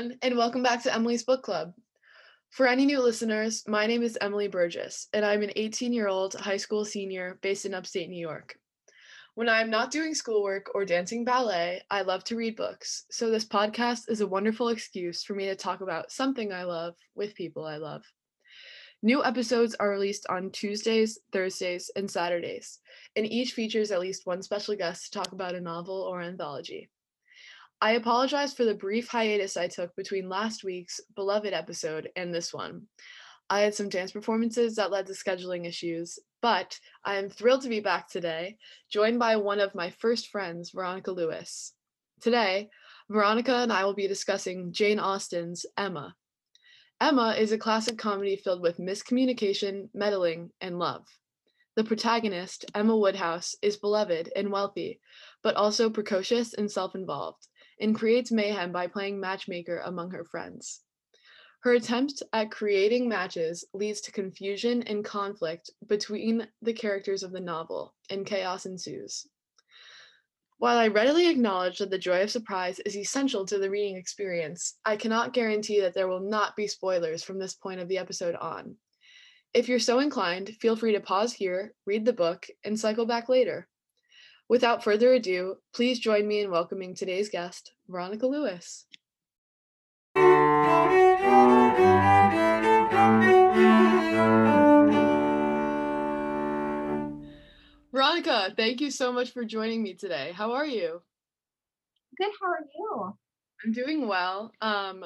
everyone, and welcome back to Emily's Book Club. For any new listeners, my name is Emily Burgess, and I'm an 18 year old high school senior based in upstate New York. When I am not doing schoolwork or dancing ballet, I love to read books, so this podcast is a wonderful excuse for me to talk about something I love with people I love. New episodes are released on Tuesdays, Thursdays, and Saturdays, and each features at least one special guest to talk about a novel or anthology. I apologize for the brief hiatus I took between last week's beloved episode and this one. I had some dance performances that led to scheduling issues, but I am thrilled to be back today, joined by one of my first friends, Veronica Lewis. Today, Veronica and I will be discussing Jane Austen's Emma. Emma is a classic comedy filled with miscommunication, meddling, and love. The protagonist, Emma Woodhouse, is beloved and wealthy, but also precocious and self involved and creates mayhem by playing matchmaker among her friends. Her attempt at creating matches leads to confusion and conflict between the characters of the novel, and chaos ensues. While I readily acknowledge that the joy of surprise is essential to the reading experience, I cannot guarantee that there will not be spoilers from this point of the episode on. If you're so inclined, feel free to pause here, read the book, and cycle back later. Without further ado, please join me in welcoming today's guest, Veronica Lewis. Veronica, thank you so much for joining me today. How are you? Good, how are you? I'm doing well. Um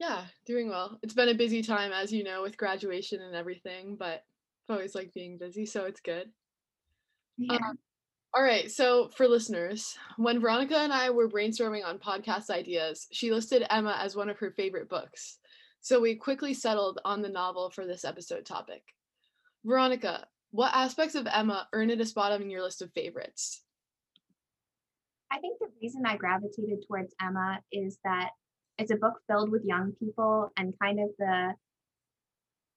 yeah, doing well. It's been a busy time as you know with graduation and everything, but I always like being busy, so it's good. Yeah. Um, all right. So, for listeners, when Veronica and I were brainstorming on podcast ideas, she listed Emma as one of her favorite books. So, we quickly settled on the novel for this episode topic. Veronica, what aspects of Emma earn it a spot on your list of favorites? I think the reason I gravitated towards Emma is that it's a book filled with young people and kind of the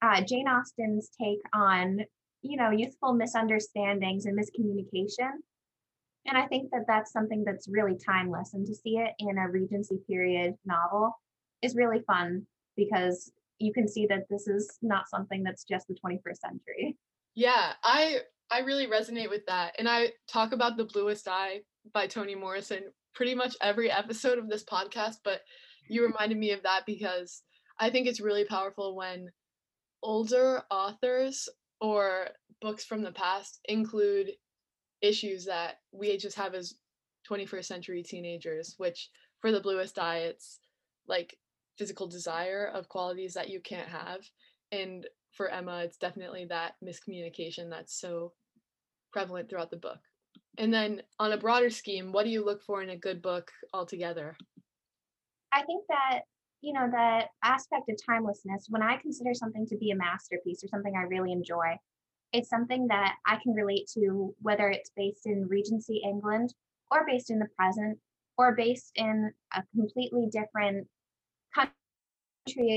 uh, Jane Austen's take on you know, youthful misunderstandings and miscommunication. And I think that that's something that's really timeless. And to see it in a Regency period novel is really fun because you can see that this is not something that's just the 21st century. Yeah, I I really resonate with that. And I talk about The Bluest Eye by Toni Morrison pretty much every episode of this podcast, but you reminded me of that because I think it's really powerful when older authors or books from the past include issues that we just have as 21st century teenagers, which for the bluest eye, it's like physical desire of qualities that you can't have. And for Emma, it's definitely that miscommunication that's so prevalent throughout the book. And then on a broader scheme, what do you look for in a good book altogether? I think that you know, the aspect of timelessness, when I consider something to be a masterpiece or something I really enjoy, it's something that I can relate to, whether it's based in Regency England or based in the present or based in a completely different country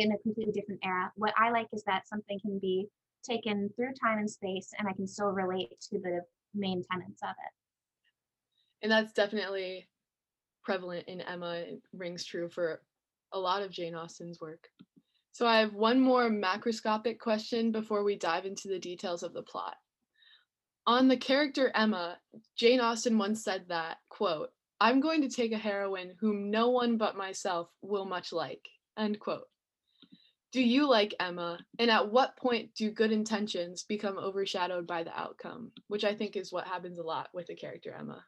in a completely different era. What I like is that something can be taken through time and space and I can still relate to the main tenets of it. And that's definitely prevalent in Emma. It rings true for a lot of Jane Austen's work. So I have one more macroscopic question before we dive into the details of the plot. On the character Emma, Jane Austen once said that, quote, I'm going to take a heroine whom no one but myself will much like, end quote. Do you like Emma? And at what point do good intentions become overshadowed by the outcome? Which I think is what happens a lot with the character Emma.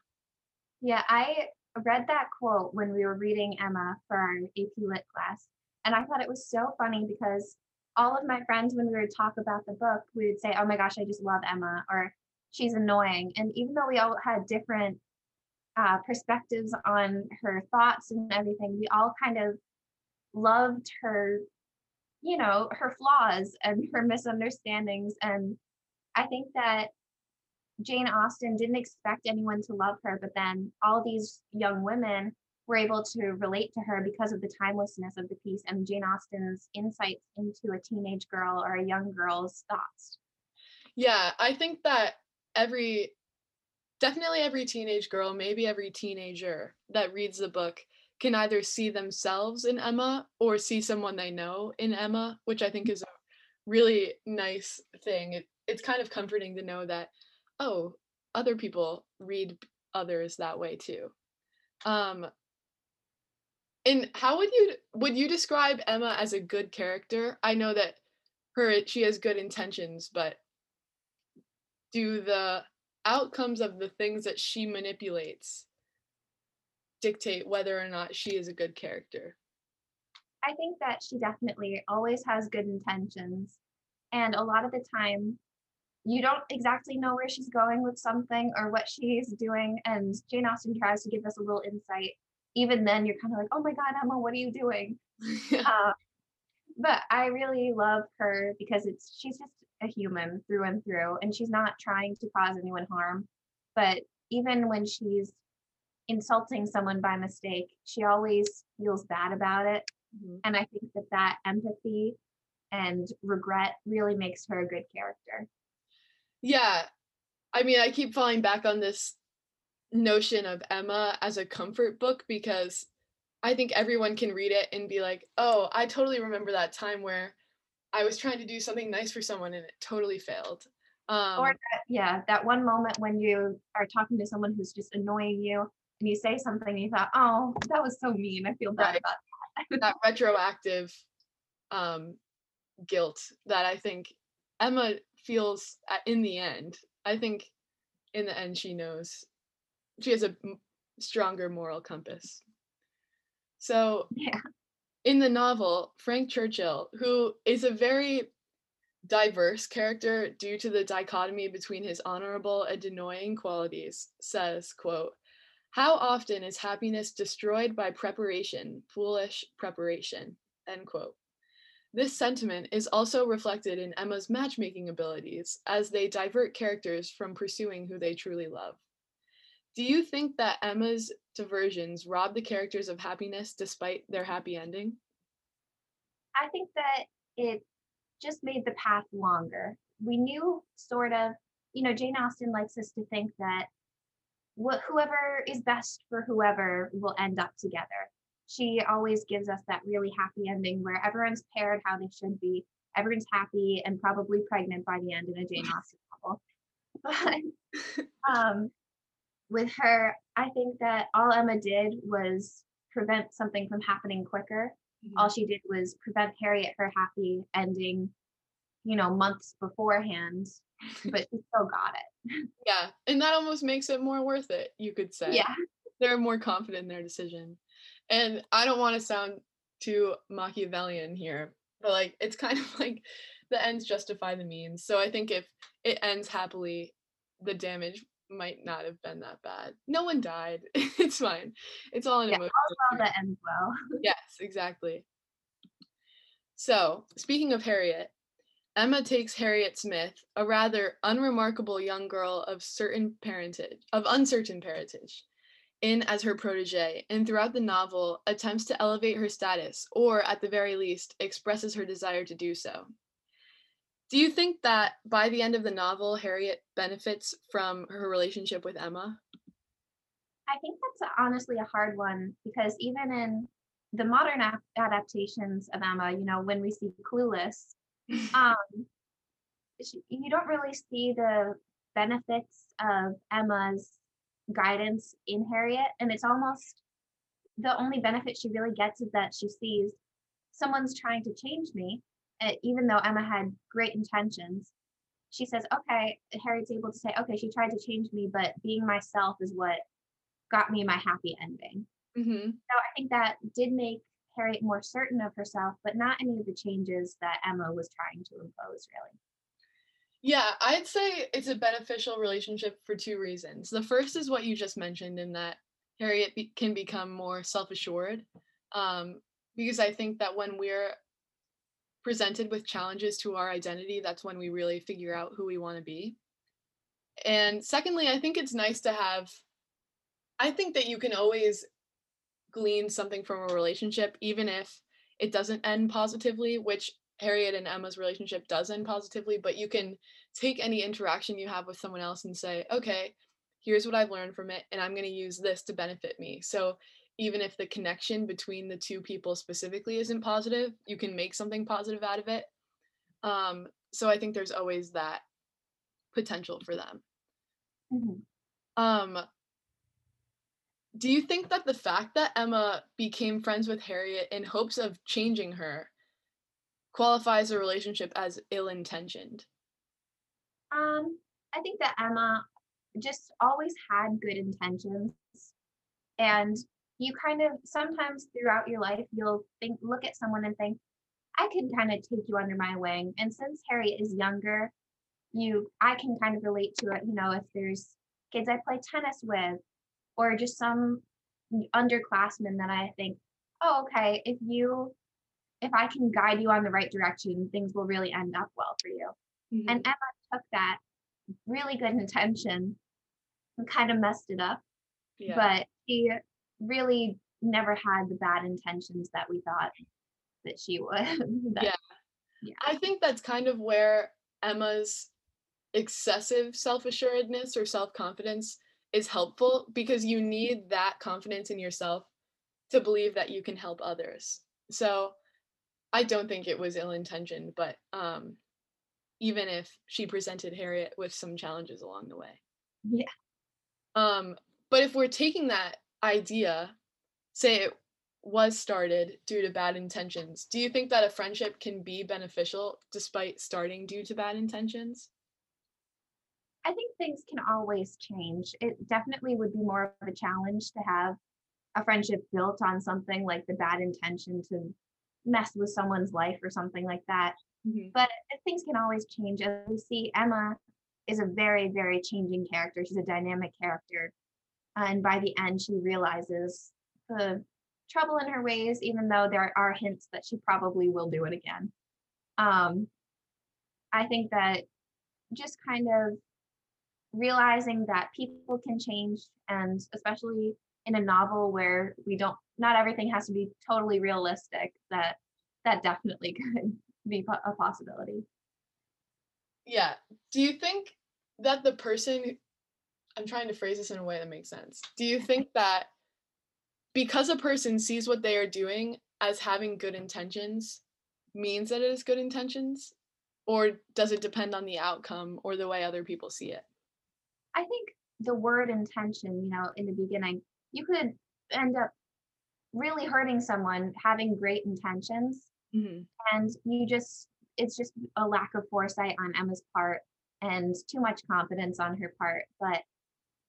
Yeah, I read that quote when we were reading Emma for our AP Lit class. And I thought it was so funny because all of my friends, when we would talk about the book, we would say, Oh my gosh, I just love Emma, or she's annoying. And even though we all had different uh, perspectives on her thoughts and everything, we all kind of loved her, you know, her flaws and her misunderstandings. And I think that Jane Austen didn't expect anyone to love her, but then all these young women were able to relate to her because of the timelessness of the piece and Jane Austen's insights into a teenage girl or a young girl's thoughts. Yeah, I think that every definitely every teenage girl, maybe every teenager that reads the book can either see themselves in Emma or see someone they know in Emma, which I think is a really nice thing. It, it's kind of comforting to know that, oh, other people read others that way too. Um, and how would you would you describe Emma as a good character? I know that her she has good intentions, but do the outcomes of the things that she manipulates dictate whether or not she is a good character? I think that she definitely always has good intentions. And a lot of the time, you don't exactly know where she's going with something or what she's doing. And Jane Austen tries to give us a little insight. Even then, you're kind of like, oh my God, Emma, what are you doing? uh, but I really love her because it's she's just a human through and through, and she's not trying to cause anyone harm. But even when she's insulting someone by mistake, she always feels bad about it. Mm-hmm. And I think that that empathy and regret really makes her a good character. Yeah. I mean, I keep falling back on this notion of Emma as a comfort book because I think everyone can read it and be like, oh, I totally remember that time where I was trying to do something nice for someone and it totally failed. Um, or that, yeah, that one moment when you are talking to someone who's just annoying you and you say something and you thought, oh, that was so mean. I feel bad right. about that. that retroactive um, guilt that I think Emma feels uh, in the end. I think in the end she knows she has a stronger moral compass. So yeah. in the novel, Frank Churchill, who is a very diverse character due to the dichotomy between his honorable and annoying qualities, says, quote, how often is happiness destroyed by preparation, foolish preparation, end quote. This sentiment is also reflected in Emma's matchmaking abilities as they divert characters from pursuing who they truly love. Do you think that Emma's diversions rob the characters of happiness despite their happy ending? I think that it just made the path longer. We knew sort of, you know, Jane Austen likes us to think that what whoever is best for whoever will end up together she always gives us that really happy ending where everyone's paired how they should be. Everyone's happy and probably pregnant by the end in a Jane Austen novel. But um, with her, I think that all Emma did was prevent something from happening quicker. Mm-hmm. All she did was prevent Harriet her happy ending, you know, months beforehand, but she still got it. Yeah. And that almost makes it more worth it, you could say. Yeah. They're more confident in their decision and I don't want to sound too Machiavellian here, but like it's kind of like the ends justify the means. So I think if it ends happily, the damage might not have been that bad. No one died. it's fine. It's all in yeah, all that ends well. yes, exactly. So speaking of Harriet, Emma takes Harriet Smith, a rather unremarkable young girl of certain parentage, of uncertain parentage, in as her protege, and throughout the novel attempts to elevate her status, or at the very least, expresses her desire to do so. Do you think that by the end of the novel, Harriet benefits from her relationship with Emma? I think that's honestly a hard one because even in the modern ap- adaptations of Emma, you know, when we see Clueless, um, you don't really see the benefits of Emma's guidance in Harriet. And it's almost the only benefit she really gets is that she sees someone's trying to change me. Uh, even though Emma had great intentions, she says, okay, Harriet's able to say, okay, she tried to change me, but being myself is what got me my happy ending. Mm-hmm. So I think that did make Harriet more certain of herself, but not any of the changes that Emma was trying to impose, really. Yeah, I'd say it's a beneficial relationship for two reasons. The first is what you just mentioned, in that Harriet be- can become more self assured. Um, because I think that when we're presented with challenges to our identity, that's when we really figure out who we want to be. And secondly, I think it's nice to have, I think that you can always glean something from a relationship, even if it doesn't end positively, which Harriet and Emma's relationship does end positively, but you can take any interaction you have with someone else and say, okay, here's what I've learned from it, and I'm going to use this to benefit me. So even if the connection between the two people specifically isn't positive, you can make something positive out of it. Um, so I think there's always that potential for them. Mhm. Um, do you think that the fact that Emma became friends with Harriet in hopes of changing her qualifies a relationship as ill-intentioned? Um, I think that Emma just always had good intentions. And you kind of sometimes throughout your life, you'll think, look at someone and think, I can kind of take you under my wing. And since Harry is younger, you, I can kind of relate to it. You know, if there's kids I play tennis with, or just some underclassmen that I think, oh, okay, if you, if I can guide you on the right direction, things will really end up well for you. Mhm. And Emma took that really good intention and kind of messed it up, yeah. but she really never had the bad intentions that we thought that she would. That- Yeah. yeah. I think that's kind of where Emma's excessive self assuredness or self confidence is helpful because you need that confidence in yourself to believe that you can help others. So I don't think it was ill intentioned, but um, even if she presented Harriet with some challenges along the way. Yeah. Um, but if we're taking that idea, say it was started due to bad intentions, do you think that a friendship can be beneficial despite starting due to bad intentions? I think things can always change. It definitely would be more of a challenge to have a friendship built on something like the bad intention to mess with someone's life or something like that. Mhm. But things can always change. As we see, Emma is a very, very changing character. She's a dynamic character. And by the end, she realizes the trouble in her ways, even though there are hints that she probably will do it again. Um, I think that just kind of realizing that people can change, and especially in a novel where we don't, not everything has to be totally realistic, that that definitely could be a possibility. Yeah. Do you think that the person, I'm trying to phrase this in a way that makes sense. Do you think that because a person sees what they are doing as having good intentions means that it is good intentions? Or does it depend on the outcome or the way other people see it? I think the word intention, you know, in the beginning, you could end up really hurting someone having great intentions Mhm. and you just it's just a lack of foresight on Emma's part and too much confidence on her part. But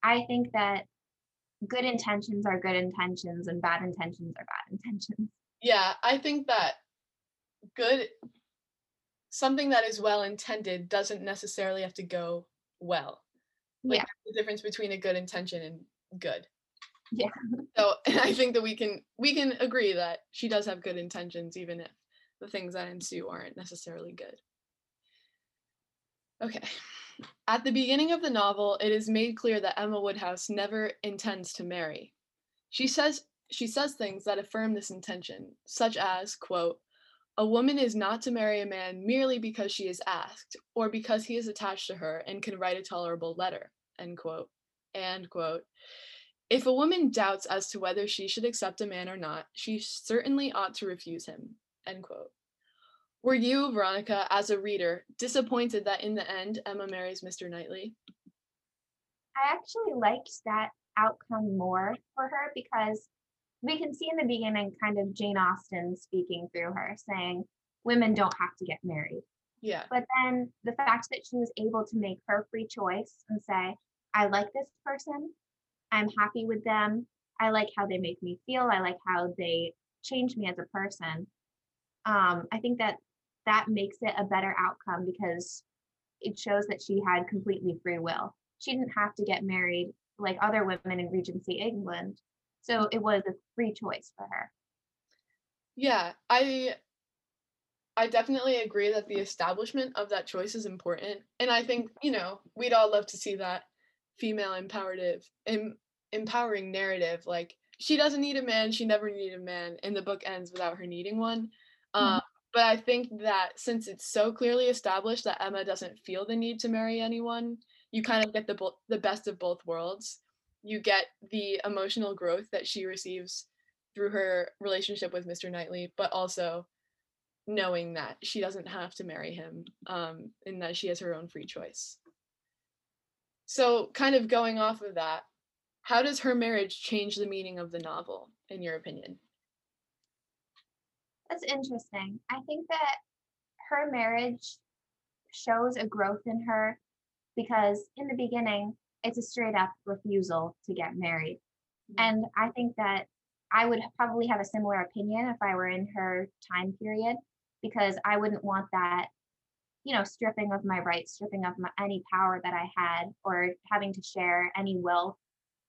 I think that good intentions are good intentions and bad intentions are bad intentions. Yeah, I think that good, something that is well intended doesn't necessarily have to go well. Like Yeah. the difference between a good intention and good. Yeah. So I think that we can we can agree that she does have good intentions, even if the things that ensue aren't necessarily good. Okay. At the beginning of the novel, it is made clear that Emma Woodhouse never intends to marry. She says she says things that affirm this intention, such as, quote, a woman is not to marry a man merely because she is asked, or because he is attached to her and can write a tolerable letter, end quote. And quote, if a woman doubts as to whether she should accept a man or not, she certainly ought to refuse him, end quote. Were you, Veronica, as a reader, disappointed that in the end Emma marries Mr. Knightley? I actually liked that outcome more for her because we can see in the beginning kind of Jane Austen speaking through her saying women don't have to get married. Yeah. But then the fact that she was able to make her free choice and say, I like this person, I'm happy with them, I like how they make me feel, I like how they change me as a person. Um, I think that that makes it a better outcome because it shows that she had completely free will. She didn't have to get married like other women in Regency England. So it was a free choice for her. Yeah, I I definitely agree that the establishment of that choice is important. And I think, you know, we'd all love to see that female empowerative em, empowering narrative like she doesn't need a man, she never needed a man and the book ends without her needing one. Uh, but I think that since it's so clearly established that Emma doesn't feel the need to marry anyone, you kind of get the bo- the best of both worlds. You get the emotional growth that she receives through her relationship with Mr. Knightley, but also knowing that she doesn't have to marry him um, and that she has her own free choice. So, kind of going off of that, how does her marriage change the meaning of the novel, in your opinion? That's interesting. I think that her marriage shows a growth in her because in the beginning, it's a straight up refusal to get married. Mm-hmm. And I think that I would probably have a similar opinion if I were in her time period because I wouldn't want that, you know, stripping of my rights, stripping of my, any power that I had, or having to share any wealth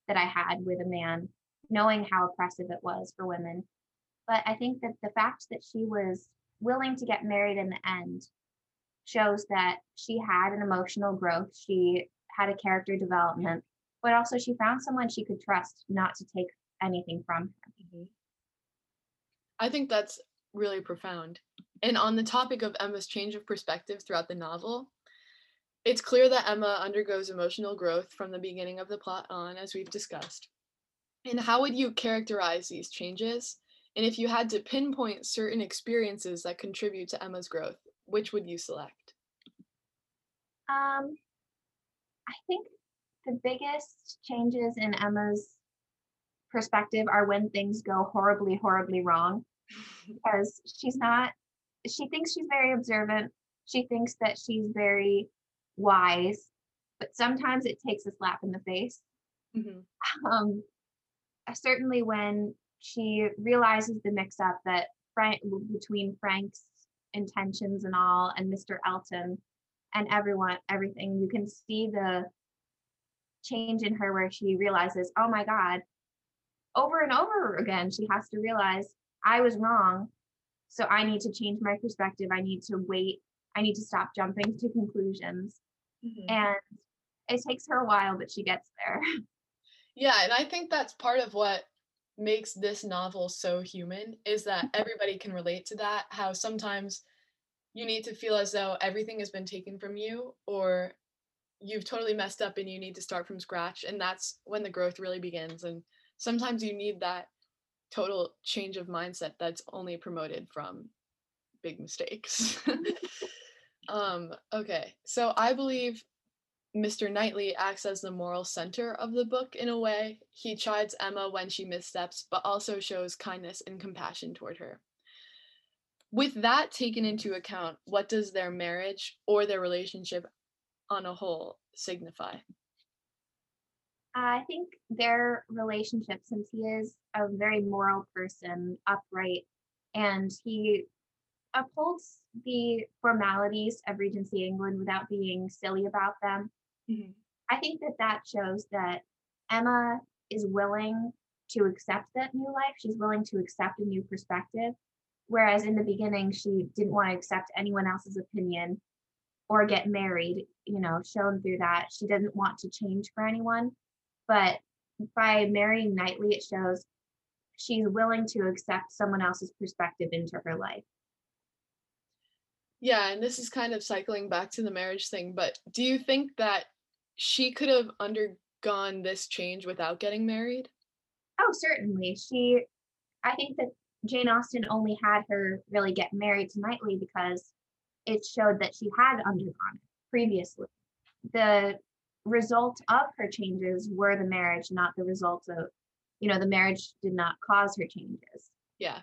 that I had with a man, knowing how oppressive it was for women. But I think that the fact that she was willing to get married in the end shows that she had an emotional growth. She had a character development, but also she found someone she could trust not to take anything from her. Mm-hmm. I think that's really profound. And on the topic of Emma's change of perspective throughout the novel, it's clear that Emma undergoes emotional growth from the beginning of the plot on, as we've discussed. And how would you characterize these changes? And if you had to pinpoint certain experiences that contribute to Emma's growth, which would you select? Um, I think the biggest changes in Emma's perspective are when things go horribly, horribly wrong. because she's not, she thinks she's very observant. She thinks that she's very wise, but sometimes it takes a slap in the face. Mm-hmm. Um, certainly when she realizes the mix up that Frank between Frank's intentions and all and Mr. Elton and everyone everything you can see the change in her where she realizes oh my god over and over again she has to realize I was wrong so I need to change my perspective I need to wait I need to stop jumping to conclusions. Mm-hmm. and it takes her a while but she gets there. Yeah and I think that's part of what makes this novel so human is that everybody can relate to that how sometimes you need to feel as though everything has been taken from you or you've totally messed up and you need to start from scratch and that's when the growth really begins and sometimes you need that total change of mindset that's only promoted from big mistakes um okay so i believe Mr. Knightley acts as the moral center of the book in a way. He chides Emma when she missteps, but also shows kindness and compassion toward her. With that taken into account, what does their marriage or their relationship on a whole signify? I think their relationship, since he is a very moral person, upright, and he upholds the formalities of Regency England without being silly about them, Mm-hmm. I think that that shows that Emma is willing to accept that new life. She's willing to accept a new perspective. Whereas in the beginning, she didn't want to accept anyone else's opinion or get married, you know, shown through that. She didn't want to change for anyone. But by marrying Knightley, it shows she's willing to accept someone else's perspective into her life. Yeah, and this is kind of cycling back to the marriage thing, but do you think that she could have undergone this change without getting married? Oh, certainly. She, I think that Jane Austen only had her really get married to Knightley because it showed that she had undergone it previously. The result of her changes were the marriage, not the result of, you know, the marriage did not cause her changes. Yeah.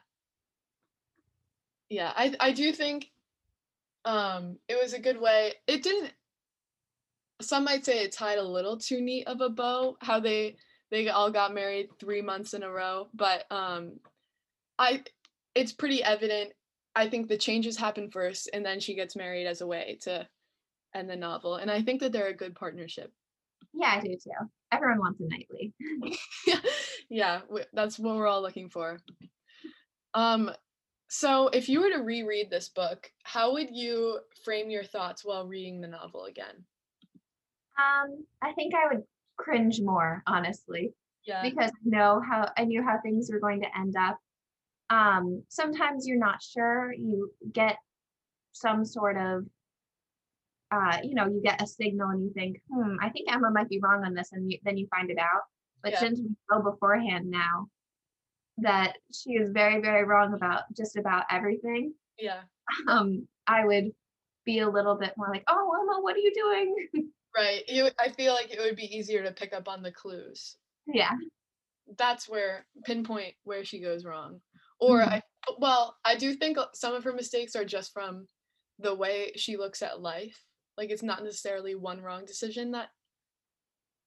Yeah, I I do think um it was a good way. It didn't some might say it tied a little too neat of a bow how they they all got married three months in a row but um i it's pretty evident i think the changes happen first and then she gets married as a way to end the novel and i think that they're a good partnership. Yeah i do too. Everyone wants a Knightley yeah yeah that's what we're all looking for. Um so if you were to reread this book how would you frame your thoughts while reading the novel again um, I think I would cringe more, honestly. Yeah. Because I know how I knew how things were going to end up. Um, sometimes you're not sure. You get some sort of uh, you know, you get a signal and you think, hmm, I think Emma might be wrong on this, and you, then you find it out. But yeah. since we know beforehand now, that she is very, very wrong about just about everything, Yeah. um, I would be a little bit more like, oh, Emma, what are you doing? Right. You I feel like it would be easier to pick up on the clues. yeah. That's where pinpoint where she goes wrong. Or Mhm. I well, I do think some of her mistakes are just from the way she looks at life. Like it's not necessarily one wrong decision that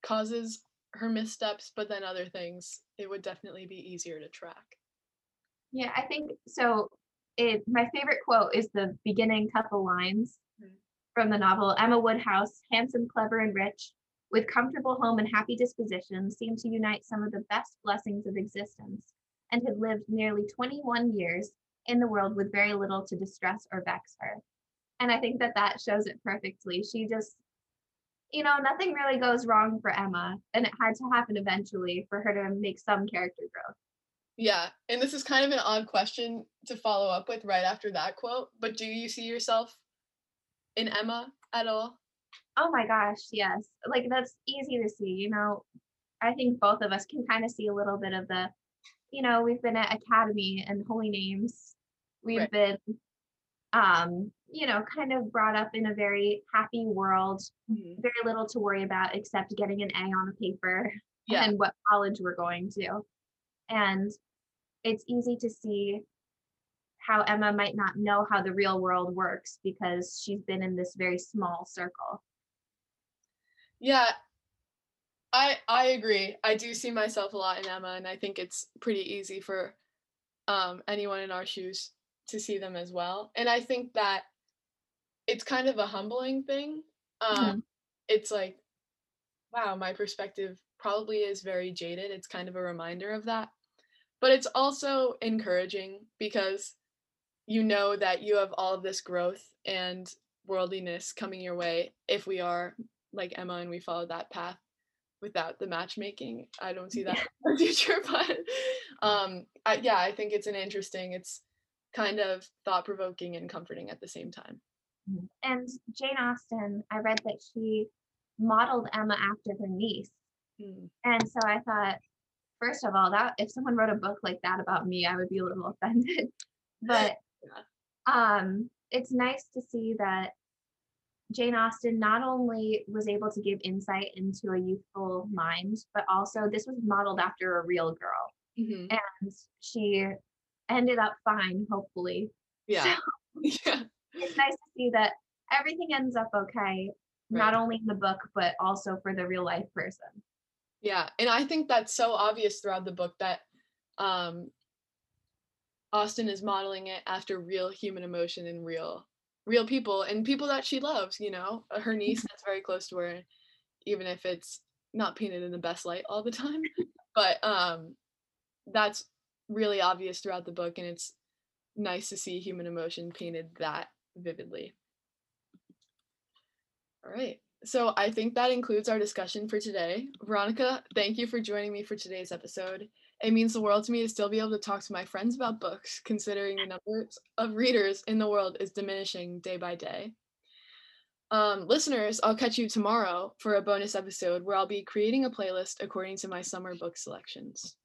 causes her missteps, but then other things it would definitely be easier to track. Yeah, I think so. It my favorite quote is the beginning couple lines Mhm. from the novel. Emma Woodhouse, handsome, clever, and rich, with comfortable home and happy disposition, seemed to unite some of the best blessings of existence, and had lived nearly 21 years in the world with very little to distress or vex her. And I think that that shows it perfectly. She just, you know, nothing really goes wrong for Emma, and it had to happen eventually for her to make some character growth. Yeah, and this is kind of an odd question to follow up with right after that quote, but do you see yourself in Emma at all? Oh my gosh, yes. Like that's easy to see, you know. I think both of us can kind of see a little bit of the, you know, we've been at Academy and Holy Names. We've Right. been um, you know, kind of brought up in a very happy world, very little to worry about except getting an A on a paper Yeah. and what college we're going to. And it's easy to see how Emma might not know how the real world works because she's been in this very small circle. Yeah. I I agree. I do see myself a lot in Emma and I think it's pretty easy for um anyone in our shoes to see them as well. And I think that it's kind of a humbling thing. Um Mhm. it's like wow, my perspective probably is very jaded. It's kind of a reminder of that. But it's also encouraging because you know that you have all of this growth and worldliness coming your way if we are like Emma and we follow that path without the matchmaking. I don't see that in the future, but um I, yeah, I think it's an interesting, it's kind of thought provoking and comforting at the same time. And Jane Austen, I read that she modeled Emma after her niece. Mm, And so I thought, first of all, that if someone wrote a book like that about me, I would be a little offended. But um, it's nice to see that Jane Austen not only was able to give insight into a youthful mind, but also this was modeled after a real girl. mhm, And she ended up fine, hopefully. Yeah. Yeah. It's nice to see that everything ends up okay, not only in the book, but also for the real life person. Yeah, and I think that's so obvious throughout the book that um Austen is modeling it after real human emotion and real real people and people that she loves, you know. Uh, Her niece that's very close to her even if it's not painted in the best light all the time. But um that's really obvious throughout the book and it's nice to see human emotion painted that vividly. All right. So I think that includes our discussion for today. Veronica, thank you for joining me for today's episode. It means the world to me to still be able to talk to my friends about books, considering the numbers of readers in the world is diminishing day by day. Um, listeners, I'll catch you tomorrow for a bonus episode where I'll be creating a playlist according to my summer book selections.